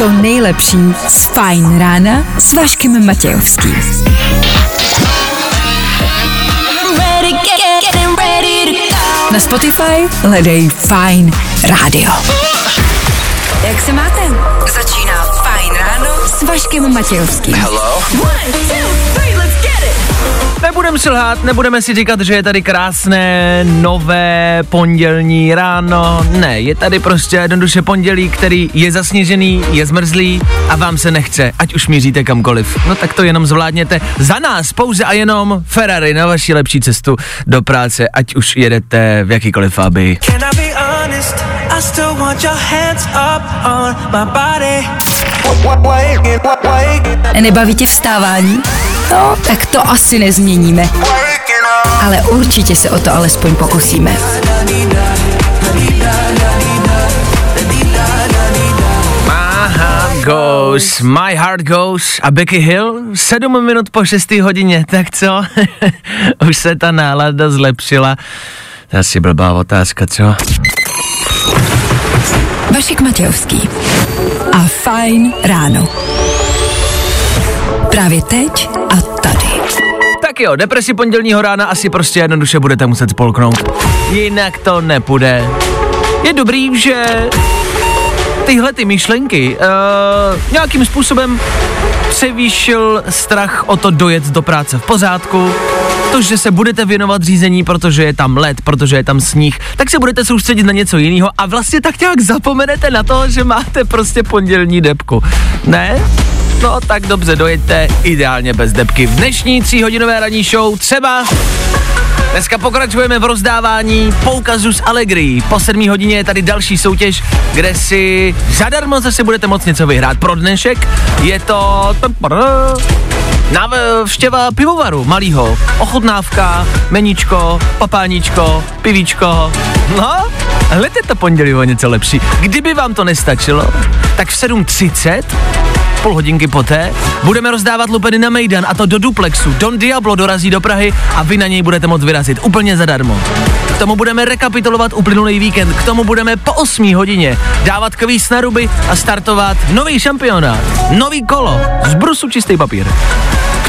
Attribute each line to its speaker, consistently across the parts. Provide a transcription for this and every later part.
Speaker 1: to
Speaker 2: nejlepší z Fajn rána s Vaškem Matějovským. Na Spotify hledej Fajn rádio. Jak se máte? Začíná Fajn ráno s Vaškem Matějovským.
Speaker 1: One, two,
Speaker 3: Nebudem si lhát, nebudeme si říkat, že je tady krásné, nové pondělní ráno. Ne, je tady prostě jednoduše pondělí, který je zasněžený, je zmrzlý a vám se nechce, ať už míříte kamkoliv. No tak to jenom zvládněte. Za nás pouze a jenom Ferrari na vaši lepší cestu do práce, ať už jedete v jakýkoliv fábii.
Speaker 4: I still want your hands up on my body.
Speaker 2: Nebaví tě vstávání? No, tak to asi nezměníme. Ale určitě se o to alespoň pokusíme.
Speaker 3: My heart goes, my heart goes a Becky Hill, sedm minut po 6 hodině, tak co? Už se ta nálada zlepšila. To je asi blbá otázka, co?
Speaker 2: Vašek Matějovský a Fajn ráno. Právě teď a tady.
Speaker 3: Tak jo, depresi pondělního rána asi prostě jednoduše budete muset spolknout. Jinak to nepůjde. Je dobrý, že tyhle ty myšlenky uh, nějakým způsobem převýšil strach o to dojet do práce v pořádku, to, že se budete věnovat řízení, protože je tam led, protože je tam sníh, tak se budete soustředit na něco jiného a vlastně tak nějak zapomenete na to, že máte prostě pondělní depku. Ne? No tak dobře, dojeďte ideálně bez depky. V dnešní tříhodinové ranní show třeba Dneska pokračujeme v rozdávání poukazu z Allegri. Po sedmí hodině je tady další soutěž, kde si zadarmo zase budete moct něco vyhrát. Pro dnešek je to návštěva pivovaru malýho. Ochutnávka, meníčko, papáníčko, pivíčko. No, hledajte to pondělí o něco lepší. Kdyby vám to nestačilo, tak v 7.30 půl hodinky poté budeme rozdávat lupeny na Mejdan a to do duplexu. Don Diablo dorazí do Prahy a vy na něj budete moct vyrazit úplně zadarmo. K tomu budeme rekapitulovat uplynulý víkend, k tomu budeme po 8 hodině dávat kvíz na ruby a startovat nový šampionát, nový kolo, z brusu čistý papír.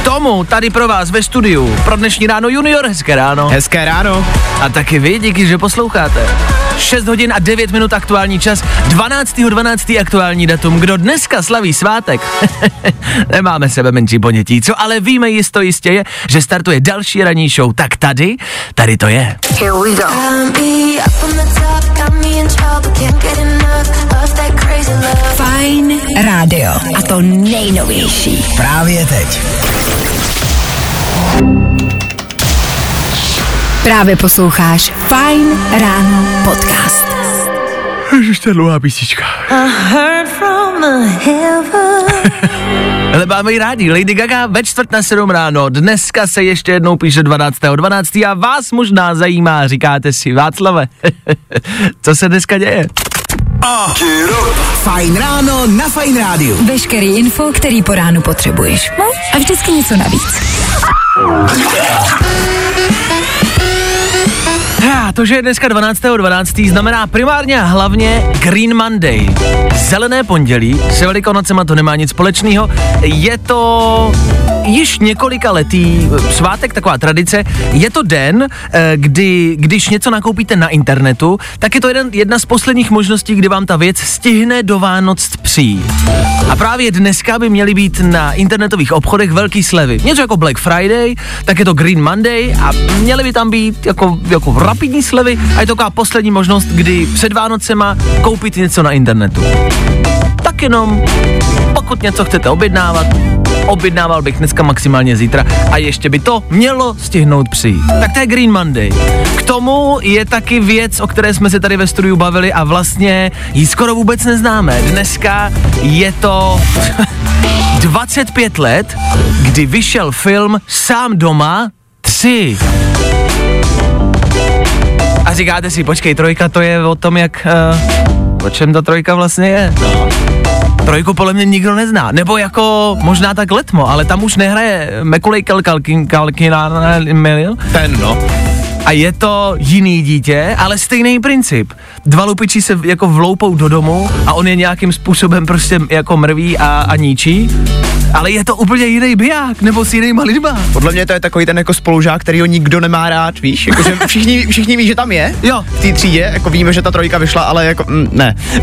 Speaker 3: Tomu tady pro vás ve studiu pro dnešní ráno junior, hezké ráno.
Speaker 5: Hezké ráno.
Speaker 3: A taky vy, díky, že posloucháte. 6 hodin a 9 minut aktuální čas, 12. 12. aktuální datum. Kdo dneska slaví svátek? Nemáme sebe menší ponětí, co ale víme jisto jistě je, že startuje další ranní show. Tak tady, tady to je.
Speaker 1: Got me up
Speaker 2: Fajn rádio. A to nejnovější.
Speaker 5: Právě teď.
Speaker 2: Právě posloucháš Fajn ráno podcast.
Speaker 3: Ježiš, to je dlouhá písnička. Ale máme ji rádi. Lady Gaga ve čtvrt na 7 ráno. Dneska se ještě jednou píše 12. 12. a vás možná zajímá, říkáte si, Václave, co se dneska děje?
Speaker 5: Fajn ráno na Fajn rádiu.
Speaker 2: Veškerý info, který po ránu potřebuješ. No a vždycky něco navíc.
Speaker 3: To, že je dneska 12.12. 12. znamená primárně a hlavně Green Monday. Zelené pondělí, se velikonocema to nemá nic společného. Je to již několika letý svátek, taková tradice. Je to den, eh, kdy, když něco nakoupíte na internetu, tak je to jeden, jedna z posledních možností, kdy vám ta věc stihne do Vánoc přijít. A právě dneska by měly být na internetových obchodech velký slevy. Něco jako Black Friday, tak je to Green Monday a měly by tam být jako, jako rapidní slevy a je to taková poslední možnost, kdy před Vánocema koupit něco na internetu. Tak jenom, pokud něco chcete objednávat, objednával bych dneska maximálně zítra a ještě by to mělo stihnout přijít. Tak to je Green Monday. K tomu je taky věc, o které jsme se tady ve studiu bavili a vlastně ji skoro vůbec neznáme. Dneska je to 25 let, kdy vyšel film Sám doma 3. A říkáte si, počkej, trojka to je o tom, jak... Uh, o čem ta trojka vlastně je? No. Trojku podle mě nikdo nezná. Nebo jako možná tak letmo, ale tam už nehraje Mekulej Kalkin Kalkin Milil.
Speaker 5: Ten no.
Speaker 3: a je to jiný dítě, ale stejný princip. Dva lupiči se jako vloupou do domu a on je nějakým způsobem prostě jako mrví a, a ničí, ale je to úplně jiný biják, nebo s jinýma lidma.
Speaker 6: Podle mě to je takový ten jako spolužák, který ho nikdo nemá rád, víš? Jako, že všichni, všichni ví, že tam je.
Speaker 3: Jo.
Speaker 6: V té třídě, jako víme, že ta trojka vyšla, ale jako, mm, ne.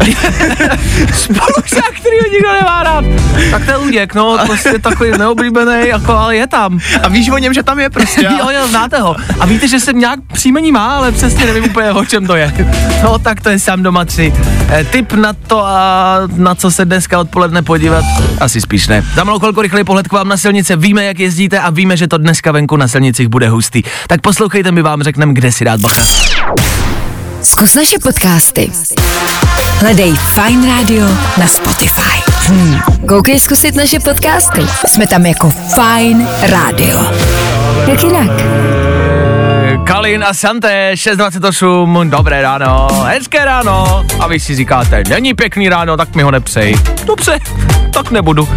Speaker 3: Spolužák, který ho nikdo nemá rád. Tak to je Luděk, no, prostě takový neoblíbený, jako, ale je tam.
Speaker 6: A víš o něm, že tam je prostě.
Speaker 3: Jo, jo, znáte ho. A víte, že se nějak příjmení má, ale přesně nevím úplně, o čem to je. No, tak to je sám doma tři. E, tip na to, a na co se dneska odpoledne podívat? Asi spíš ne. Za chvilku rychlej pohled k vám na silnice. Víme, jak jezdíte a víme, že to dneska venku na silnicích bude hustý. Tak poslouchejte, my vám řekneme, kde si dát bacha.
Speaker 2: Zkus naše podcasty. Hledej Fine Radio na Spotify. Hmm. Koukej zkusit naše podcasty. Jsme tam jako Fine Radio. Jak jinak?
Speaker 3: Kalin a Santé, 6.28, dobré ráno, hezké ráno. A vy si říkáte, není pěkný ráno, tak mi ho nepsej. Dobře, tak nebudu.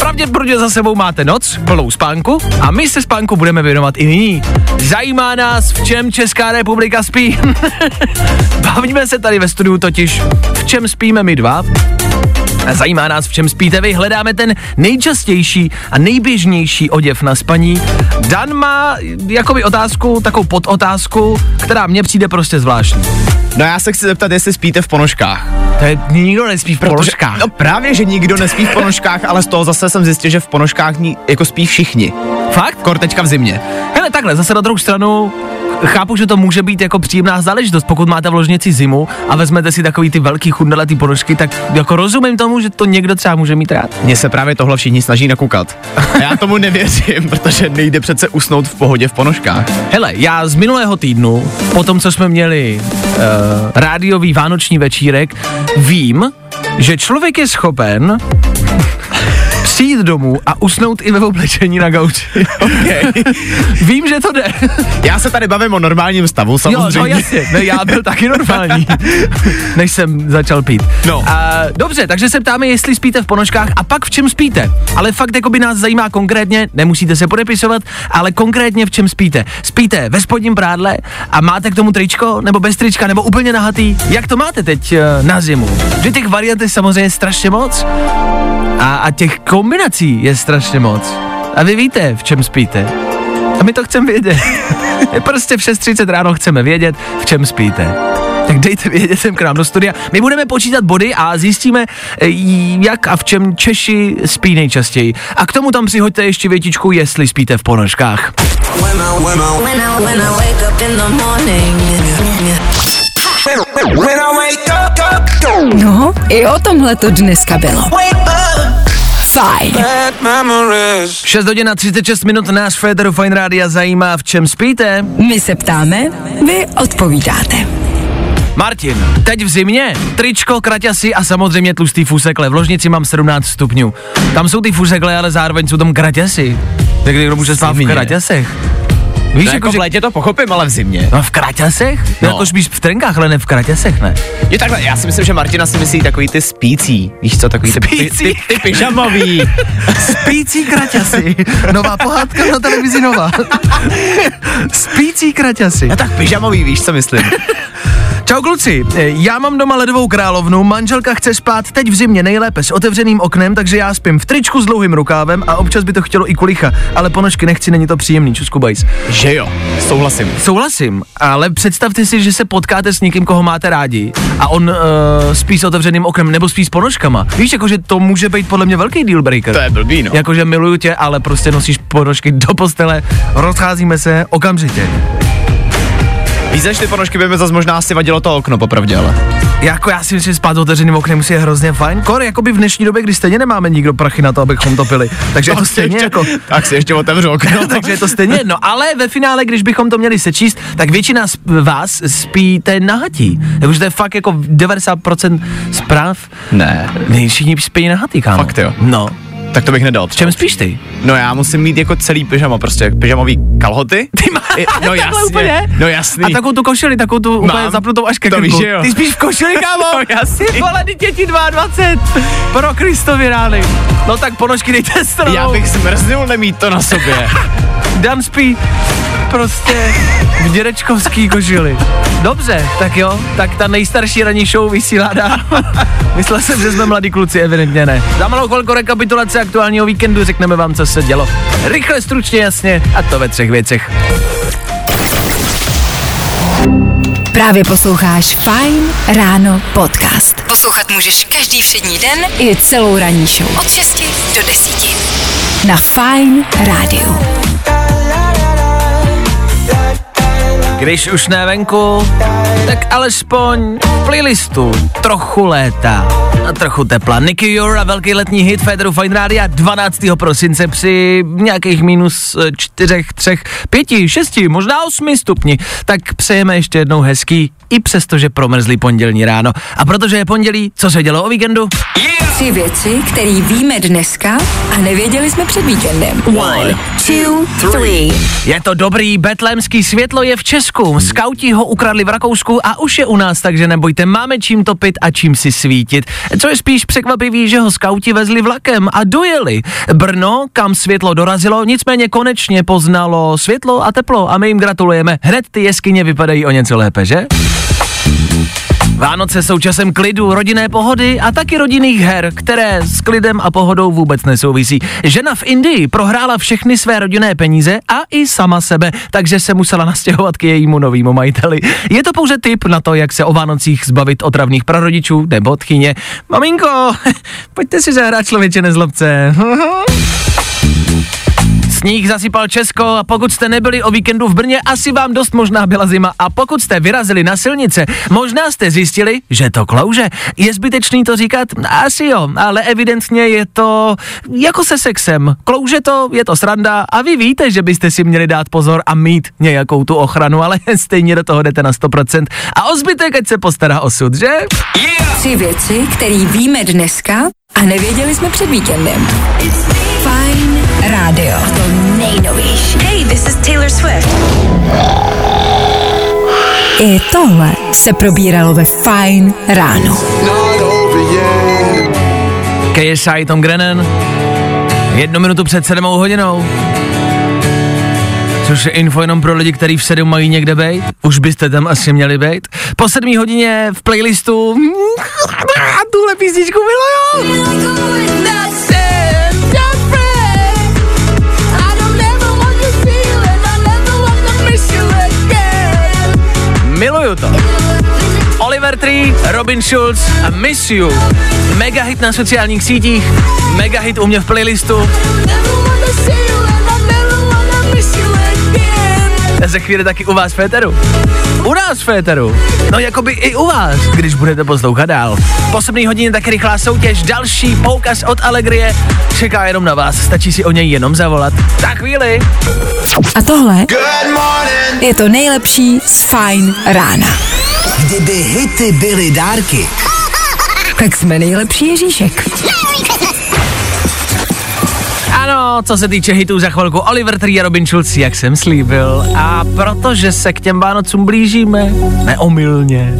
Speaker 3: Pravděpodobně za sebou máte noc, plnou spánku a my se spánku budeme věnovat i nyní. Zajímá nás, v čem Česká republika spí. Bavíme se tady ve studiu totiž, v čem spíme my dva. A zajímá nás, v čem spíte vy. Hledáme ten nejčastější a nejběžnější oděv na spaní. Dan má jakoby otázku, takovou podotázku, která mně přijde prostě zvláštní.
Speaker 6: No já se chci zeptat, jestli spíte v ponožkách.
Speaker 3: To je, nikdo nespí v položkách.
Speaker 6: No právě, že nikdo nespí v ponožkách, ale z toho zase jsem zjistil, že v ponožkách ní, jako spí všichni.
Speaker 3: Fakt?
Speaker 6: Kor teďka v zimě.
Speaker 3: Hele, takhle, zase na druhou stranu, chápu, že to může být jako příjemná záležitost, pokud máte v ložnici zimu a vezmete si takový ty velký chundeletý ponožky, tak jako rozumím tomu, že to někdo třeba může mít rád.
Speaker 6: Mně se právě tohle všichni snaží nakoukat. A já tomu nevěřím, protože nejde přece usnout v pohodě v ponožkách.
Speaker 3: Hele, já z minulého týdnu, po tom, co jsme měli uh, rádiový vánoční večírek, vím, že člověk je schopen přijít domů a usnout i ve oblečení na gauči.
Speaker 6: Okay.
Speaker 3: Vím, že to jde.
Speaker 6: Já se tady bavím o normálním stavu,
Speaker 3: Jo,
Speaker 6: samozřejmě.
Speaker 3: no jasně, ne, já byl taky normální, než jsem začal pít.
Speaker 6: No.
Speaker 3: A, dobře, takže se ptáme, jestli spíte v ponožkách a pak v čem spíte. Ale fakt jako by nás zajímá konkrétně, nemusíte se podepisovat, ale konkrétně v čem spíte. Spíte ve spodním prádle a máte k tomu tričko, nebo bez trička, nebo úplně nahatý. Jak to máte teď eh, na zimu? Že těch variant je samozřejmě strašně moc a, a těch kombinací je strašně moc. A vy víte, v čem spíte. A my to chceme vědět. My prostě v 6.30 ráno chceme vědět, v čem spíte. Tak dejte vědět sem k nám do studia. My budeme počítat body a zjistíme, eh, jak a v čem Češi spí nejčastěji. A k tomu tam přihoďte ještě větičku, jestli spíte v ponožkách.
Speaker 1: When I, when I, when I wake up in the morning.
Speaker 4: When I wake up, up, up,
Speaker 2: No, i o tomhle to dneska bylo. Fajn.
Speaker 4: bad memories.
Speaker 3: 6 hodin a 36 minut náš Federu Fine Rádia zajímá, v čem spíte.
Speaker 2: My se ptáme, vy odpovídáte.
Speaker 3: Martin, teď v zimě, tričko, kraťasy a samozřejmě tlustý fusekle. V ložnici mám 17 stupňů. Tam jsou ty fusekle, ale zároveň jsou tam kraťasy. Tak kdo může spát v kraťasech? Víš,
Speaker 6: No, jako v létě to pochopím, ale v zimě.
Speaker 3: No v kraťasech? No. Jako spíš v trenkách, ale ne v kraťasech, ne?
Speaker 6: Je takhle, já si myslím, že Martina si myslí takový ty spící. Víš co, takový ty, ty,
Speaker 3: Spící?
Speaker 6: ty, ty pyžamový.
Speaker 3: Spící kraťasy. Nová pohádka na televizi nová. Spící kraťasy.
Speaker 6: No tak pyžamový, víš co myslím.
Speaker 3: Čau kluci, Eh, já mám doma ledovou královnu, manželka chce spát teď v zimě nejlépe s otevřeným oknem, takže já spím v tričku s dlouhým rukávem a občas by to chtělo i kulicha, ale ponožky nechci, není to příjemný, čusku bajs.
Speaker 6: že jo, souhlasím.
Speaker 3: Souhlasím, ale představte si, že se potkáte s někým, koho máte rádi a on uh, spí s otevřeným oknem nebo spí s ponožkama. Víš, jakože to může být podle mě velký deal breaker.
Speaker 6: To je blbý, no.
Speaker 3: Jakože miluju tě, ale prostě nosíš ponožky do postele, rozcházíme se okamžitě.
Speaker 6: Víš, než ty ponožky by mi zase možná asi vadilo to okno, popravdě, ale.
Speaker 3: Jako já si myslím, že spát otevřeným oknem musí je hrozně fajn. Kor, jako by v dnešní době, kdy stejně nemáme nikdo prachy na to, abychom topili. Takže je to
Speaker 6: Tak si
Speaker 3: stejně
Speaker 6: ještě,
Speaker 3: jako...
Speaker 6: Tak si ještě otevřu okno.
Speaker 3: takže je to stejně jedno. Ale ve finále, když bychom to měli sečíst, tak většina z vás spíte nahatí. Jakože to je fakt jako 90% zpráv.
Speaker 6: Ne.
Speaker 3: Ne, všichni spí nahatí, kámo.
Speaker 6: Fakt jo.
Speaker 3: No.
Speaker 6: Tak to bych nedal.
Speaker 3: V čem spíš ty?
Speaker 6: No já musím mít jako celý pyžamo, prostě pyžamový kalhoty.
Speaker 3: Ty máš
Speaker 6: I- no
Speaker 3: takhle
Speaker 6: jasně,
Speaker 3: úplně?
Speaker 6: no jasný.
Speaker 3: A takovou tu košili, takovou tu úplně
Speaker 6: Mám.
Speaker 3: zapnutou až ke
Speaker 6: To víš, jo.
Speaker 3: Ty spíš v košili, kámo?
Speaker 6: No jasný.
Speaker 3: Ty vole, ty děti 22. Pro Kristovi rány. No tak ponožky dejte stranou.
Speaker 6: Já bych smrznul nemít to na sobě.
Speaker 3: Dan spí prostě v dědečkovský kožili. Dobře, tak jo, tak ta nejstarší ranní show vysílá dál. Myslel jsem, že jsme mladí kluci, evidentně ne. Za malou chvilku rekapitulace aktuálního víkendu řekneme vám, co se dělo. Rychle, stručně, jasně a to ve třech věcech.
Speaker 2: Právě posloucháš Fine Ráno podcast. Poslouchat můžeš každý všední den i celou ranní show. Od 6 do 10. Na Fine Rádiu.
Speaker 3: Když už ne venku, tak alespoň v playlistu trochu léta a trochu tepla. Nicky Your a velký letní hit Federu Fine Rádia 12. prosince při nějakých minus eh, čtyřech, třech, pěti, šesti, možná osmi stupni. Tak přejeme ještě jednou hezký, i přesto, že promrzlý pondělní ráno. A protože je pondělí, co se dělo o víkendu?
Speaker 2: Tři věci, které víme dneska a nevěděli jsme před víkendem. One, two, three.
Speaker 3: Je to dobrý, betlémský světlo je v Česku. Skauti ho ukradli v Rakousku a už je u nás, takže nebojte, máme čím topit a čím si svítit. Co je spíš překvapivý, že ho skauti vezli vlakem a dojeli. Brno, kam světlo dorazilo, nicméně konečně poznalo světlo a teplo a my jim gratulujeme. Hned ty jeskyně vypadají o něco lépe, že? Vánoce jsou časem klidu, rodinné pohody a taky rodinných her, které s klidem a pohodou vůbec nesouvisí. Žena v Indii prohrála všechny své rodinné peníze a i sama sebe, takže se musela nastěhovat k jejímu novému majiteli. Je to pouze tip na to, jak se o Vánocích zbavit otravných prarodičů nebo tchyně. Maminko, pojďte si zahrát člověče nezlobce. Sníh zasypal Česko a pokud jste nebyli o víkendu v Brně, asi vám dost možná byla zima. A pokud jste vyrazili na silnice, možná jste zjistili, že to klouže. Je zbytečný to říkat? Asi jo, ale evidentně je to jako se sexem. Klouže to, je to sranda a vy víte, že byste si měli dát pozor a mít nějakou tu ochranu, ale stejně do toho jdete na 100%. A o zbytek, ať se postará osud, že?
Speaker 2: Tři věci, které víme dneska a nevěděli jsme před víkendem. Fine Radio. To nejnovější.
Speaker 1: Hey, this is Taylor Swift.
Speaker 2: I tohle se probíralo ve Fine Ráno.
Speaker 3: KSI Tom Grennan. Jednu minutu před sedmou hodinou. Což je info jenom pro lidi, kteří v sedm mají někde být. Už byste tam asi měli být. Po sedmý hodině v playlistu tuhle písničku miluju. Miluju to. Oliver Tree, Robin Schulz a Miss You. Mega hit na sociálních sítích, mega hit u mě v playlistu. Za chvíli taky u vás Féteru. U nás Féteru. No jakoby i u vás, když budete poslouchat dál. Po 7 hodině taky rychlá soutěž, další poukaz od Allegrie. Čeká jenom na vás, stačí si o něj jenom zavolat. Za chvíli.
Speaker 2: A tohle je to nejlepší z Fine Rána.
Speaker 5: Kdyby hity byly dárky,
Speaker 2: Tak jsme nejlepší Ježíšek.
Speaker 3: Ano, co se týče hitů za chvilku, Oliver Tree a Robin Schulz, jak jsem slíbil. A protože se k těm Vánocům blížíme, neomylně,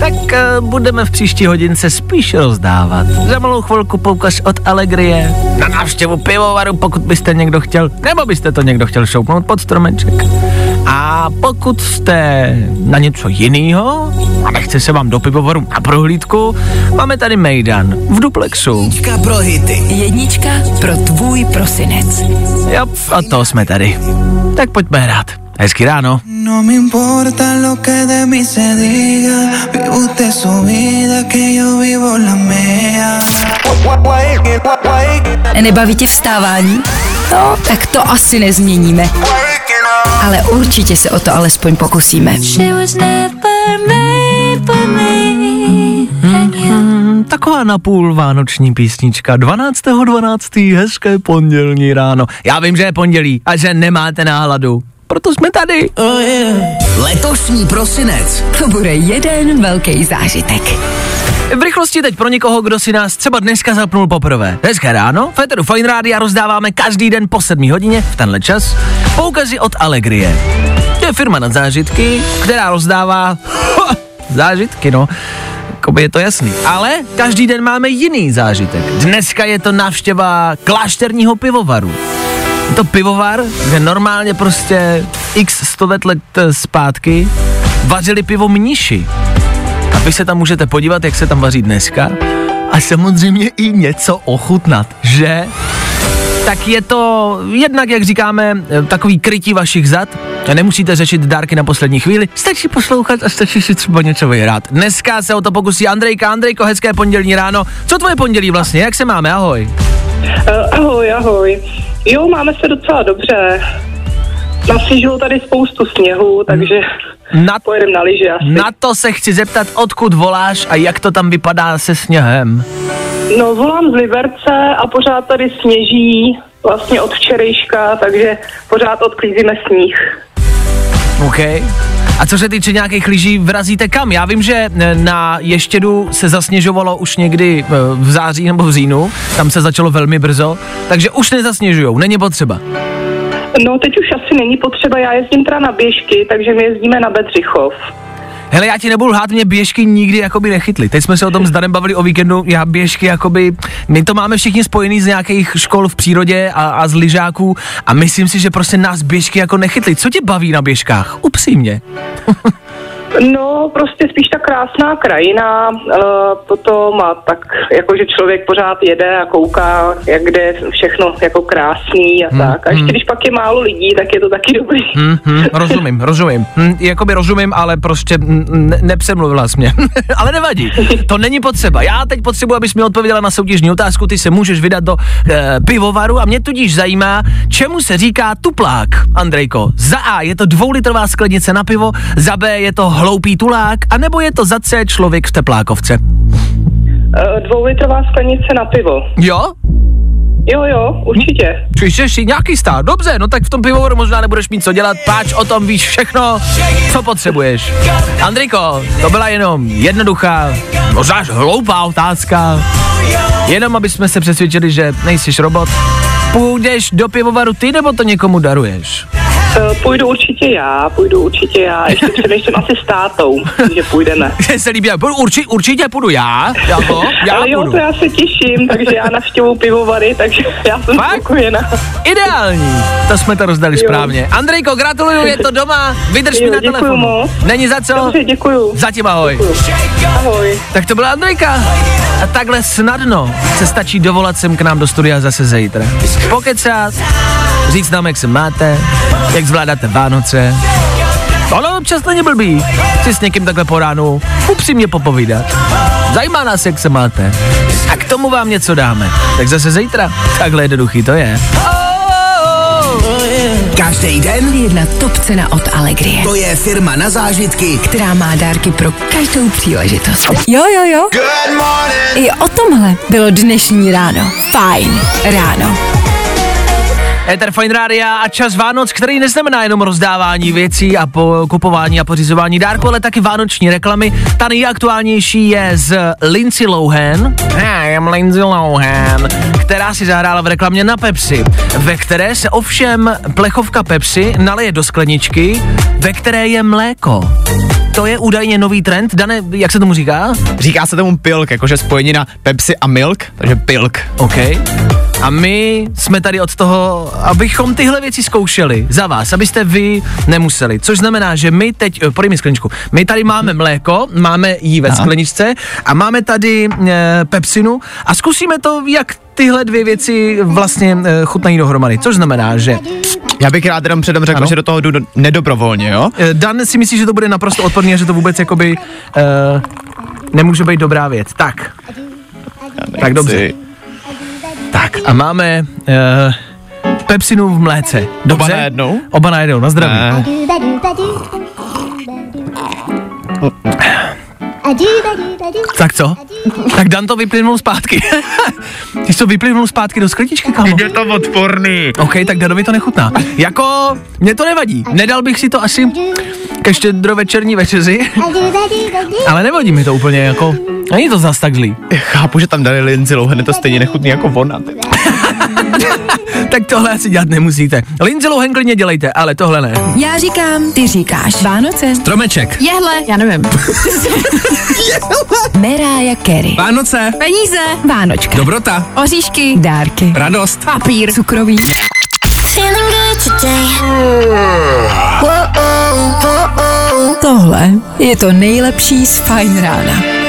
Speaker 3: tak uh, budeme v příští hodince spíš rozdávat. Za malou chvilku poukaz od Allegrie na návštěvu pivovaru, pokud byste někdo chtěl, nebo byste to někdo chtěl šoupnout pod stromeček. A pokud jste na něco jiného a nechce se vám do pivovaru na prohlídku, máme tady Mejdan v duplexu.
Speaker 5: Čka pro hity.
Speaker 2: Jednička pro tvůj prosinec.
Speaker 3: Jo, a to jsme tady. Tak pojďme hrát. Hezký ráno.
Speaker 4: No me importa lo que de mí se diga. Vive usted su vida, que yo vivo la mía.
Speaker 2: Nebaví tě vstávání? No, tak to asi nezměníme. Ale určitě se o to alespoň pokusíme.
Speaker 1: She was never made for me. And you
Speaker 3: Hmm, taková napůl vánoční písnička. 12.12. 12. hezké pondělní ráno. Já vím, že je pondělí a že nemáte náladu. Proto jsme tady.
Speaker 5: Letošní prosinec.
Speaker 2: To bude jeden velký zážitek.
Speaker 3: V rychlosti teď pro někoho, kdo si nás třeba dneska zapnul poprvé. Hezké ráno, Féteru Fine Rádia rozdáváme každý den po 7 hodině v tenhle čas poukazy od Allegrie. To je firma na zážitky, která rozdává zážitky, no. Jakoby je to jasný. Ale každý den máme jiný zážitek. Dneska je to návštěva klášterního pivovaru. Je to pivovar, kde normálně prostě x 100 let zpátky vařili pivo mniši. Vy se tam můžete podívat, jak se tam vaří dneska. A samozřejmě i něco ochutnat, že? Tak je to jednak, jak říkáme, eh, takový krytí vašich zad. Nemusíte řešit dárky na poslední chvíli, stačí poslouchat a stačí si třeba něco vyhrát. Dneska se o to pokusí Andrejka. Andrejko, hezké pondělní ráno. Co tvoje pondělí vlastně, jak se máme, ahoj?
Speaker 7: Uh, ahoj, ahoj. Jo, máme se docela dobře. Nasížilo tady spoustu sněhu, takže
Speaker 3: Na,
Speaker 7: pojedeme na lyže asi.
Speaker 3: na to se chci zeptat, odkud voláš a jak to tam vypadá se sněhem.
Speaker 7: No, volám z Liberce a pořád tady sněží, vlastně od včerejška, takže pořád odklízíme sníh.
Speaker 3: OK. A co se týče nějakých lyží, vrazíte kam? Já vím, že eh, na Ještědu se zasněžovalo už někdy eh, v září nebo v říjnu, tam se začalo velmi brzo, takže už nezasněžujou, není potřeba.
Speaker 7: No, teď už asi není potřeba, já jezdím teda na běžky, takže my jezdíme na Bedřichov.
Speaker 3: Hele, já ti nebudu lhát, mě běžky nikdy jakoby nechytly. Teď jsme se o tom s Danem bavili o víkendu, já běžky jakoby, my to máme všichni spojený z nějakých škol v přírodě a, a z lyžáků a myslím si, že prostě nás běžky jako nechytly. Co tě baví na běžkách? Upřímně.
Speaker 7: No, prostě spíš ta krásná krajina, uh, potom a tak, jakože člověk pořád jede a kouká, jak kde je všechno jako krásný a
Speaker 3: Hmm,
Speaker 7: tak. A ještě když pak je málo lidí, tak je to taky dobrý.
Speaker 3: Hm, hm, rozumím, rozumím. Hm, jakoby rozumím, ale prostě ne, nepřemluvila jsi mě. ale nevadí, to není potřeba. Já teď potřebuji, abys mi odpověděla na soutěžní otázku, ty se můžeš vydat do e, pivovaru a mě tudíž zajímá, čemu se říká tuplák, Andrejko. Za A je to dvoulitrová sklenice na pivo, za B je to hloupý tulák, anebo je to za C člověk v teplákovce.
Speaker 7: Uh, dvoulitrová sklenice na pivo.
Speaker 3: Jo?
Speaker 7: Jo, jo, určitě.
Speaker 3: Či jsi si nějaký stát? Dobře, no tak v tom pivovaru možná nebudeš mít co dělat, páč o tom víš všechno, co potřebuješ. Andriko, to byla jenom jednoduchá, možná až hloupá otázka, jenom aby jsme se přesvědčili, že nejsi robot. Půjdeš do pivovaru ty, nebo to někomu daruješ?
Speaker 7: Uh, půjdu určitě já, půjdu určitě já. Ještě přemýšlím asi s tátou, že půjdeme.
Speaker 3: Mně se líbí, půjdu, urči, určitě půjdu já, jako, já
Speaker 7: Ale jo,
Speaker 3: půjdu.
Speaker 7: to já se těším, takže já navštěvu pivovary, takže já jsem
Speaker 3: Fakt?
Speaker 7: spokojená.
Speaker 3: Ideální, to jsme to rozdali
Speaker 7: Jo.
Speaker 3: správně. Andrejko, gratuluju, je to doma, vydrž mi
Speaker 7: Jo,
Speaker 3: na
Speaker 7: děkuju
Speaker 3: telefonu.
Speaker 7: moc.
Speaker 3: Není za co,
Speaker 7: Dobře, děkuju.
Speaker 3: zatím ahoj.
Speaker 7: Ahoj.
Speaker 3: Tak to byla Andrejka. A takhle snadno se stačí dovolat sem k nám do studia zase zítra. Pokecat, říct nám, jak se máte, jak zvládáte Vánoce. Ale občas není blbý si s někým takhle po ránu upřímně popovídat. Zajímá nás, jak se máte. A k tomu vám něco dáme. Tak zase zítra. Takhle jednoduchý to je.
Speaker 5: Každý den
Speaker 2: Jedna top cena od Allegrie,
Speaker 5: to je firma na zážitky,
Speaker 2: která má dárky pro každou příležitost. Jo, jo, jo. I o tomhle bylo dnešní ráno. Fajn ráno.
Speaker 3: Ether Fine Rádia a čas Vánoc, který neznamená jenom rozdávání věcí a po, kupování a pořizování dárku, ale taky vánoční reklamy. Ta nejaktuálnější je z Lindsay Lohan. Hi, I'm Lindsay Lohan, která si zahrála v reklamě na Pepsi, ve které se ovšem plechovka Pepsi naleje do skleničky, ve které je mléko. To je údajně nový trend. Dane, jak se tomu říká?
Speaker 6: Říká se tomu pilk, jakože spojení na Pepsi a milk, takže pilk.
Speaker 3: OK. A my jsme tady od toho, abychom tyhle věci zkoušeli za vás, abyste vy nemuseli. Což znamená, že my teď, eh, podej mi skleničku, my tady máme mléko, máme jí ve skleničce a máme tady e, pepsinu a zkusíme to, jak tyhle dvě věci vlastně e, chutnají dohromady. Což znamená, že
Speaker 6: Já bych rád jenom předem řekl,
Speaker 3: Ano.
Speaker 6: že do toho jdu do, nedobrovolně, jo?
Speaker 3: Dan si myslí, že to bude naprosto odporný a že to vůbec jakoby e, nemůže být dobrá věc. Tak, tak dobře. Tak a máme uh, pepsinu v mléce. Dobře?
Speaker 6: Oba najednou?
Speaker 3: Oba najednou, na zdraví.
Speaker 6: Ne.
Speaker 3: Tak co? Tak Dan to vyplynul zpátky. Ty jsi to vyplynul zpátky do skleničky, kámo.
Speaker 6: Je to odporný.
Speaker 3: OK, tak Danovi to nechutná. Jako, mě to nevadí. Nedal bych si to asi ke štědrovečerní večeři, ale nevadí mi to úplně jako, není to zas tak zlý.
Speaker 6: Chápu, že tam dali Lindsay Lohan, je to stejně nechutný jako ona.
Speaker 3: Tak tohle asi dělat nemusíte. Lindsay Lohan klidně dělejte, ale tohle ne.
Speaker 2: Já říkám, ty říkáš. Vánoce.
Speaker 8: Stromeček.
Speaker 2: Jehle, já nevím. Mariah Carey.
Speaker 8: Vánoce.
Speaker 2: Peníze. Vánočka.
Speaker 8: Dobrota.
Speaker 2: Oříšky. Dárky.
Speaker 8: Radost.
Speaker 2: Papír. Cukroví.
Speaker 1: oh, oh.
Speaker 2: Tohle je to nejlepší z Fajn rána.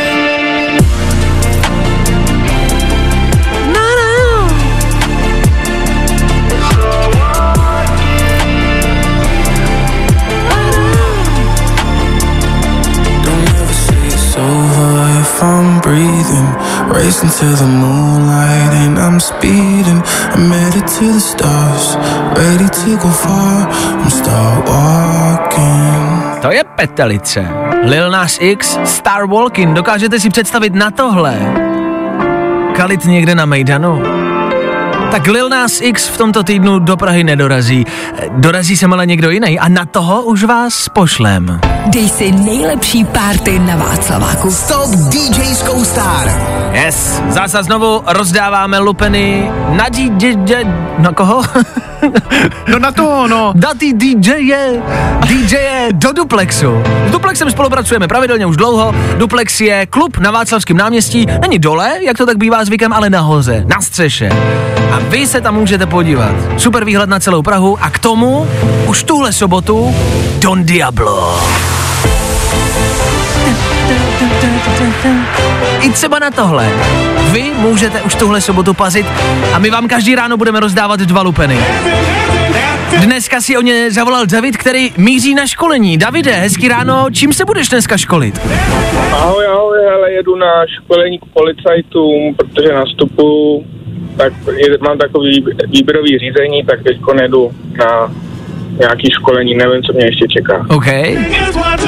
Speaker 4: Racing to the moonlight and I'm speeding. I'm headed to the stars, ready to go far. I'm start walking.
Speaker 3: To je petelice. Lil Nas X, Star Walking. Dokážete si představit na tohle? Kalit někde na Mejdanu? Tak Lil Nas X v tomto týdnu do Prahy nedorazí. Dorazí sem ale někdo jiný a na toho už vás pošlem.
Speaker 2: Dej si nejlepší párty na Václaváku.
Speaker 5: Stop DJskou star.
Speaker 3: Yes, zase znovu rozdáváme lupeny na DJ... Na koho?
Speaker 6: No na to, no.
Speaker 3: na ty DJe, DJe do Duplexu. S Duplexem spolupracujeme pravidelně už dlouho. Duplex je klub na Václavském náměstí. Není dole, jak to tak bývá zvykem, ale nahoře, na střeše. Vy se tam můžete podívat. Super výhled na celou Prahu a k tomu už tuhle sobotu Don Diablo. I třeba na tohle. Vy můžete už tuhle sobotu pazit a my vám každý ráno budeme rozdávat dva lupeny. Dneska si o ně zavolal David, který míří na školení. Davide, hezký ráno, čím se budeš dneska školit?
Speaker 9: Ahoj, ahoj, hele, jedu na školení k policajtům, protože nastupuju, tak je, mám takový výběrový řízení, tak teď jedu na nějaký školení, nevím, co mě ještě čeká.
Speaker 3: OK.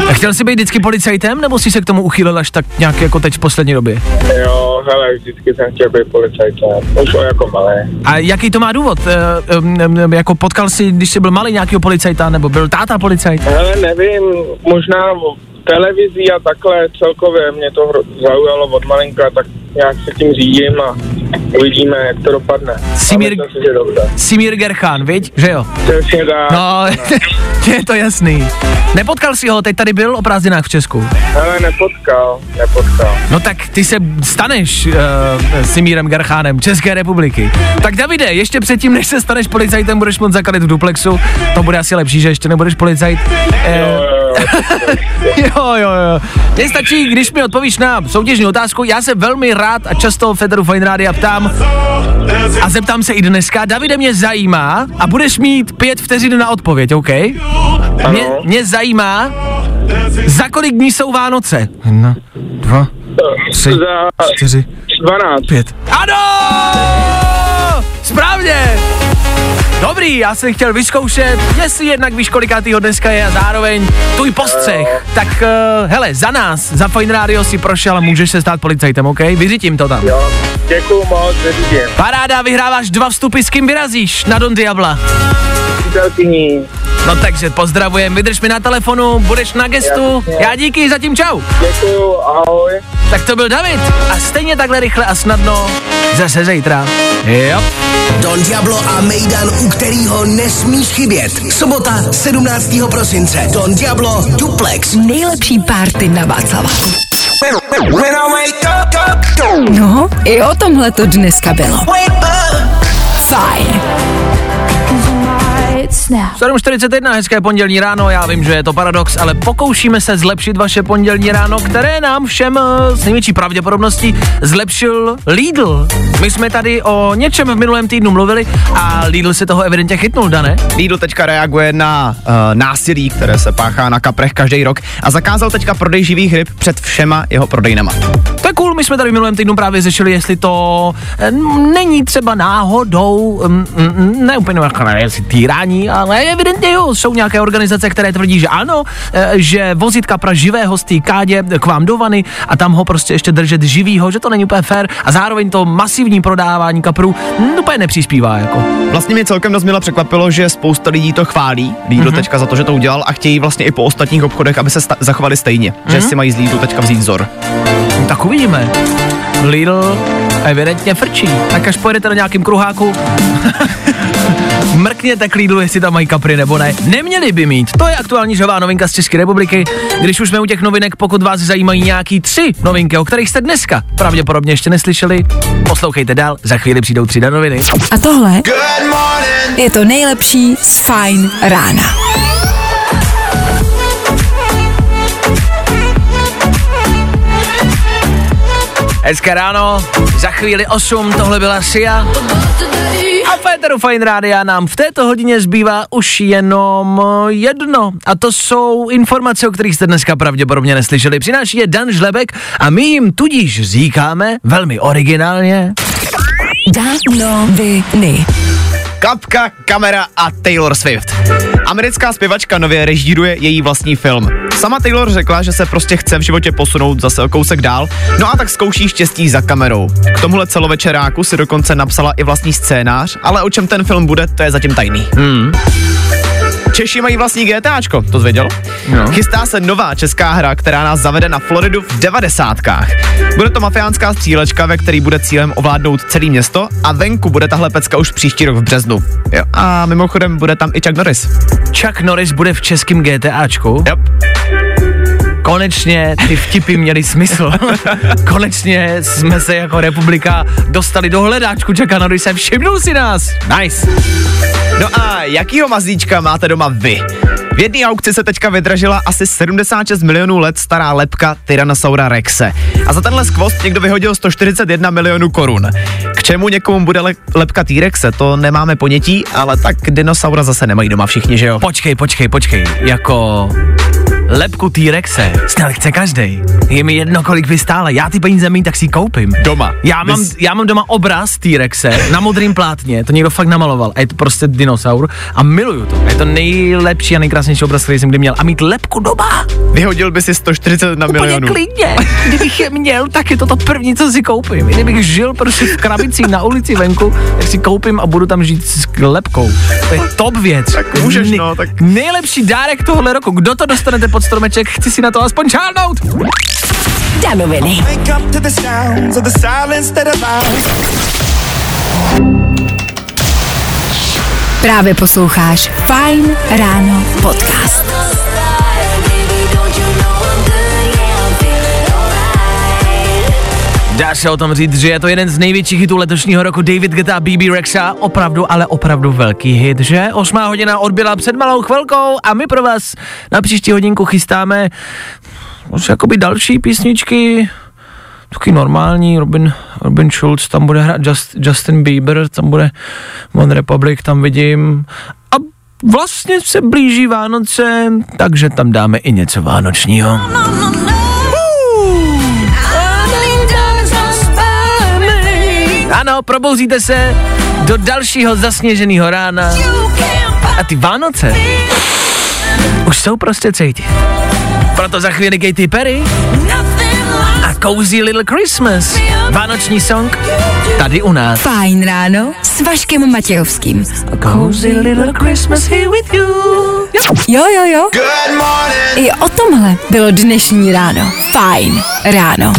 Speaker 3: A chtěl jsi být vždycky policajtem, nebo jsi se k tomu uchýlil až tak nějak jako teď v poslední době?
Speaker 9: Jo, hele, vždycky jsem chtěl být policajtem, už jako malé.
Speaker 3: A jaký to má důvod? E, um, um, jako potkal jsi, když jsi byl malý nějakého policajta, nebo byl táta policajt?
Speaker 9: Hele, nevím, možná televizí a takhle celkově mě to zaujalo od malinka, tak nějak se tím řídím a uvidíme, jak to dopadne.
Speaker 3: Simír-
Speaker 9: Ale.
Speaker 3: Simír Gerchán, viď? Že jo?
Speaker 9: Přesně tak.
Speaker 3: No, je to jasný. Nepotkal si ho, teď tady byl o prázdninách v Česku.
Speaker 9: Hele, nepotkal, nepotkal.
Speaker 3: No tak ty se staneš uh, Simírem Gerchánem České republiky. Tak Davide, ještě předtím, než se staneš policajtem, budeš moc zakalit v duplexu. To bude asi lepší, že ještě nebudeš policajt. Eh, jo, jo, jo. Mně stačí, když mi odpovíš na soutěžní otázku. Já se velmi rád a často v Federu Fine Rádia ptám a zeptám se i dneska. Davide, mě zajímá a budeš mít pět vteřin na odpověď, OK? Mě, mě zajímá, za kolik dní jsou Vánoce? Jedna, dva, tři,
Speaker 9: Za
Speaker 3: čtyři,
Speaker 9: 12.
Speaker 3: pět. Ano! Správně! Dobrý, já jsem chtěl vyzkoušet, jestli jednak víš, kolikátýho dneska je a zároveň tvůj postřeh. Tak uh, hele, za nás, za Fine Radio si prošel a můžeš se stát policajtem, OK? Vyřítím to tam.
Speaker 9: Jo, děkuju moc, nevidím.
Speaker 3: Paráda, vyhráváš dva vstupy, s kým vyrazíš na Don Diabla.
Speaker 9: Přítelkyní,
Speaker 3: No takže pozdravujem, vydrž mi na telefonu, budeš na gestu.
Speaker 9: Jasně.
Speaker 3: Já díky, zatím čau.
Speaker 9: děkuju, ahoj.
Speaker 3: Tak to byl David a stejně takhle rychle a snadno zase zítra. Jo.
Speaker 5: Don Diablo a Mejdan, u kterého nesmíš chybět. Sobota 17. prosince. Don Diablo Duplex.
Speaker 2: Nejlepší párty na Václaváku.
Speaker 4: Up,
Speaker 2: No, i o tomhle to dneska bylo.
Speaker 4: wake up.
Speaker 2: Fajn.
Speaker 3: 7.41, hezké pondělní ráno, já vím, že je to paradox, ale pokoušíme se zlepšit vaše pondělní ráno, které nám všem eh, s největší pravděpodobností zlepšil Lidl. My jsme tady o něčem v minulém týdnu mluvili a Lidl si toho evidentně chytnul, Dane.
Speaker 6: Lidl teďka reaguje na uh, násilí, které se páchá na kaprech každý rok a zakázal teďka prodej živých ryb před všema jeho prodejnama.
Speaker 3: To je cool, my jsme tady v minulém týdnu právě řešili, jestli to eh, není třeba náhodou, mm, ne úplně jako jestli týrání, ale evidentně jo, jsou nějaké organizace, které tvrdí, že ano, eh, že vozit kapra živého z té kádě k vám do vany a tam ho prostě ještě držet živýho, že to není úplně fér a zároveň to masivní prodávání kaprů mm, úplně nepřispívá jako.
Speaker 6: Vlastně mě celkem dost překvapilo, že spousta lidí to chválí, Lidl mm-hmm. teďka za to, že to udělal a chtějí vlastně i po ostatních obchodech, aby se sta- zachovali stejně, mm-hmm. že si mají z Lidlu teďka vzít vzor.
Speaker 3: No, tak uvidíme. Lidl evidentně frčí. Tak až pojedete na nějakým kruháku Mrkněte k Lidlu, jestli tam mají kapry nebo ne. Neměli by mít. To je aktuální žavá novinka z České republiky. Když už jsme u těch novinek, pokud vás zajímají nějaký tři novinky, o kterých jste dneska pravděpodobně ještě neslyšeli, poslouchejte dál, za chvíli přijdou tři noviny.
Speaker 2: A tohle je to nejlepší z Fine rána.
Speaker 3: Hezké ráno, za chvíli 8, tohle byla Sia. A Féteru Fine Rádia nám v této hodině zbývá už jenom jedno. A to jsou informace, o kterých jste dneska pravděpodobně neslyšeli. Přináší je Dan Žlebek a my jim tudíž říkáme velmi originálně.
Speaker 2: Danoviny.
Speaker 6: Kapka, kamera a Taylor Swift. Americká zpěvačka nově režíruje její vlastní film. Sama Taylor řekla, že se prostě chce v životě posunout zase o kousek dál, no a tak zkouší štěstí za kamerou. K tomuhle celovečeráku si dokonce napsala i vlastní scénář, ale o čem ten film bude, to je zatím tajný. Hmm. Češi mají vlastní GTAčko, to zvěděl?
Speaker 3: No.
Speaker 6: Chystá se nová česká hra, která nás zavede na Floridu v devadesátkách. Bude to mafiánská střílečka, ve který bude cílem ovládnout celé město a venku bude tahle pecka už příští rok v březnu. Jo. A mimochodem bude tam i Chuck Norris.
Speaker 3: Chuck Norris bude v českém GTAčku.
Speaker 6: Yep.
Speaker 3: Konečně ty vtipy měly smysl. Konečně jsme se jako republika dostali do hledáčku Chucka Norrise. Všimnul si nás. Nice.
Speaker 6: No a jakýho mazlíčka máte doma vy? V jedné aukci se teďka vydražila asi 76 milionů let stará lepka Tyrannosaura Rexe. A za tenhle skvost někdo vyhodil 141 milionů korun. K čemu někomu bude le- lepka T-Rexe, to nemáme ponětí, ale tak dinosaura zase nemají doma všichni, že jo?
Speaker 3: Počkej, počkej, počkej. Jako lepku T-Rexe snad chce každý. Je mi jedno, kolik by stála. Já ty peníze mít, tak si koupím.
Speaker 6: Doma.
Speaker 3: Já mám,
Speaker 6: Vys-
Speaker 3: já mám doma obraz T-Rexe na modrým plátně, to někdo fakt namaloval. A je to prostě dinosaur a miluju to. A je to nejlepší a nejkrásnější obraz, který jsem kdy měl. A mít lepku doma,
Speaker 6: Vyhodil by si 141
Speaker 3: úplně
Speaker 6: milionů.
Speaker 3: klidně. Kdybych je měl, tak je to to první, co si koupím. I Kdybych žil prostě v krabici na ulici venku, tak si koupím a budu tam žít s lepkou. To je top věc.
Speaker 6: Tak můžeš, no, tak-
Speaker 3: Nejlepší dárek tohle roku. Kdo to dostanete pod stromeček, chci si na to aspoň čárnout.
Speaker 2: Danoviny. Právě posloucháš Fine Ráno podcast.
Speaker 3: Dá se o tom říct, že je to jeden z největších hitů letošního roku David Guetta BB Rexa. Opravdu, ale opravdu velký hit, že? Osmá hodina odbyla před malou chvilkou a my pro vás na příští hodinku chystáme už jakoby další písničky, taky normální, Robin, Robin Schulz, tam bude hrát Just, Justin Bieber, tam bude One Republic, tam vidím a vlastně se blíží Vánoce, takže tam dáme i něco vánočního. Ano, probouzíte se do dalšího zasněženého rána a ty Vánoce už jsou prostě cítit. Proto za chvíli Katy Perry a Cozy Little Christmas, vánoční song, tady u nás.
Speaker 2: Fajn ráno s Vaškem Matějovským.
Speaker 3: Cozy Little Christmas here with you.
Speaker 2: Jo, jo, jo.
Speaker 10: Good morning.
Speaker 2: I o tomhle bylo dnešní ráno. Fajn ráno.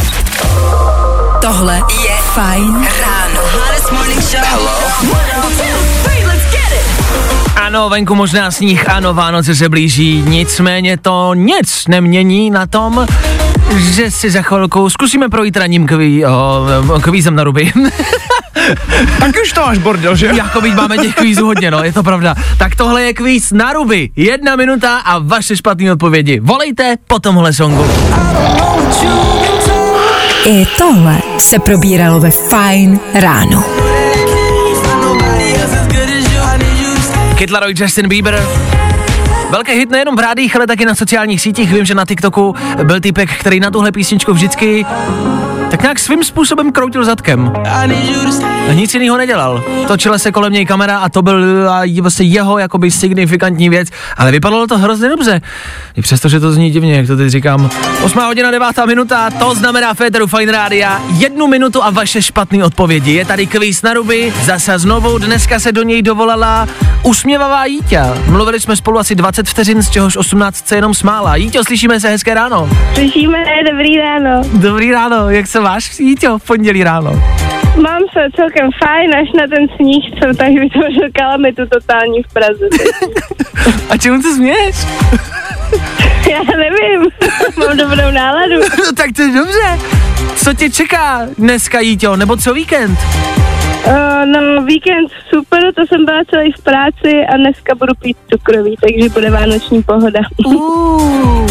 Speaker 2: Tohle je Fajn ráno.
Speaker 3: Ano, venku možná sníh, ano, Vánoce se blíží, nicméně to nic nemění na tom, že si za chvilku zkusíme projít raním kví, o, kvízem na ruby.
Speaker 6: Tak už to máš bordel, že jo?
Speaker 3: jako byť máme těch kvízů hodně, no, je to pravda. Tak tohle je kvíz na ruby. Jedna minuta a vaše špatné odpovědi. Volejte po tomhle songu.
Speaker 2: I tohle se probíralo ve Fajn ráno.
Speaker 3: Kid Laroi, Justin Bieber. Velký hit nejenom v rádích, ale taky na sociálních sítích. Vím, že na TikToku byl týpek, který na tuhle písničku vždycky tak nějak svým způsobem kroutil zadkem. A nic jiného nedělal. Točila se kolem něj kamera a to byl vlastně jeho jakoby signifikantní věc, ale vypadalo to hrozně dobře. I přesto, že to zní divně, jak to teď říkám. 8 hodina 9 minuta, to znamená Féteru Fine Rádia. Jednu minutu a vaše špatné odpovědi. Je tady kvíz na ruby, zase znovu, dneska se do něj dovolala usměvavá Jíťa. Mluvili jsme spolu asi 20 vteřin, z čehož 18 se jenom smála. Jíťo, slyšíme se hezké ráno.
Speaker 11: Slyšíme, dobrý ráno.
Speaker 3: Dobrý ráno, jak se máš, Jíťo, v pondělí ráno?
Speaker 12: Mám se celkem fajn, až na ten sníh, co tady vytvořil kalamitu totální v Praze.
Speaker 3: A čemu se směješ?
Speaker 12: Já nevím, mám dobrou náladu.
Speaker 3: No tak to je dobře. Co tě čeká dneska, Jíťo, nebo co víkend?
Speaker 12: Uh, no, víkend super, to jsem byla celý v práci a dneska budu pít cukroví, takže bude vánoční pohoda.
Speaker 3: Uh,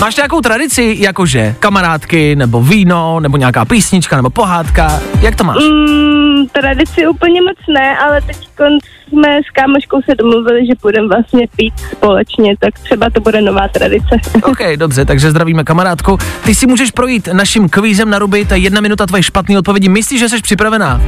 Speaker 3: máš nějakou tradici, jakože kamarádky, nebo víno, nebo nějaká písnička, nebo pohádka? Jak to máš?
Speaker 12: Mm, tradici úplně moc ne, ale teď jsme s kámoškou se domluvili, že budeme vlastně pít společně, tak třeba to bude nová tradice.
Speaker 3: OK, dobře, takže zdravíme kamarádku. Ty si můžeš projít naším kvízem na ruby, je jedna minuta tvoje špatné odpovědi. Myslíš, že jsi připravená?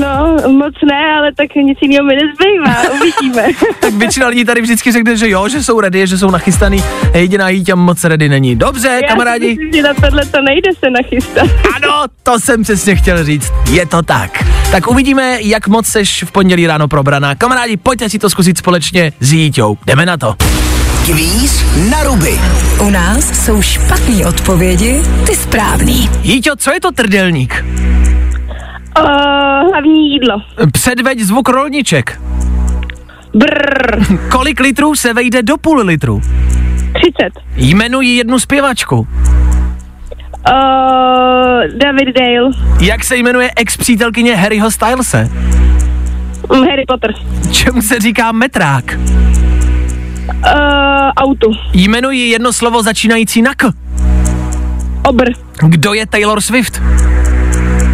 Speaker 12: No, moc ne, ale tak nic jiného mi nezbývá, uvidíme.
Speaker 3: tak většina lidí tady vždycky řekne, že jo, že jsou ready, že jsou nachystaný. Jediná Jíťa moc ready není. Dobře,
Speaker 12: Já
Speaker 3: kamarádi.
Speaker 12: si myslím, že na tohle to nejde se nachystat.
Speaker 3: Ano, to jsem přesně chtěl říct. Je to tak. Tak uvidíme, jak moc seš v pondělí ráno probraná. Kamarádi, pojďte si to zkusit společně s Jíťou. Jdeme na to.
Speaker 5: Kvíz na ruby.
Speaker 2: U nás jsou špatné odpovědi, ty správný.
Speaker 3: Jíťo, co je to trdelník?
Speaker 12: Uh, hlavní jídlo.
Speaker 3: Předveď zvuk rolniček.
Speaker 12: Brrr,
Speaker 3: Kolik litrů se vejde do půl litru?
Speaker 12: 30.
Speaker 3: Jmenuji jednu zpěvačku.
Speaker 12: Uh, David Dale.
Speaker 3: Jak se jmenuje ex-přítelkyně Harryho Stylese?
Speaker 12: Mm, Harry Potter.
Speaker 3: Čemu se říká metrák?
Speaker 12: Uh, auto.
Speaker 3: Jmenuji jedno slovo začínající na k.
Speaker 12: Obr.
Speaker 3: Kdo je Taylor Swift?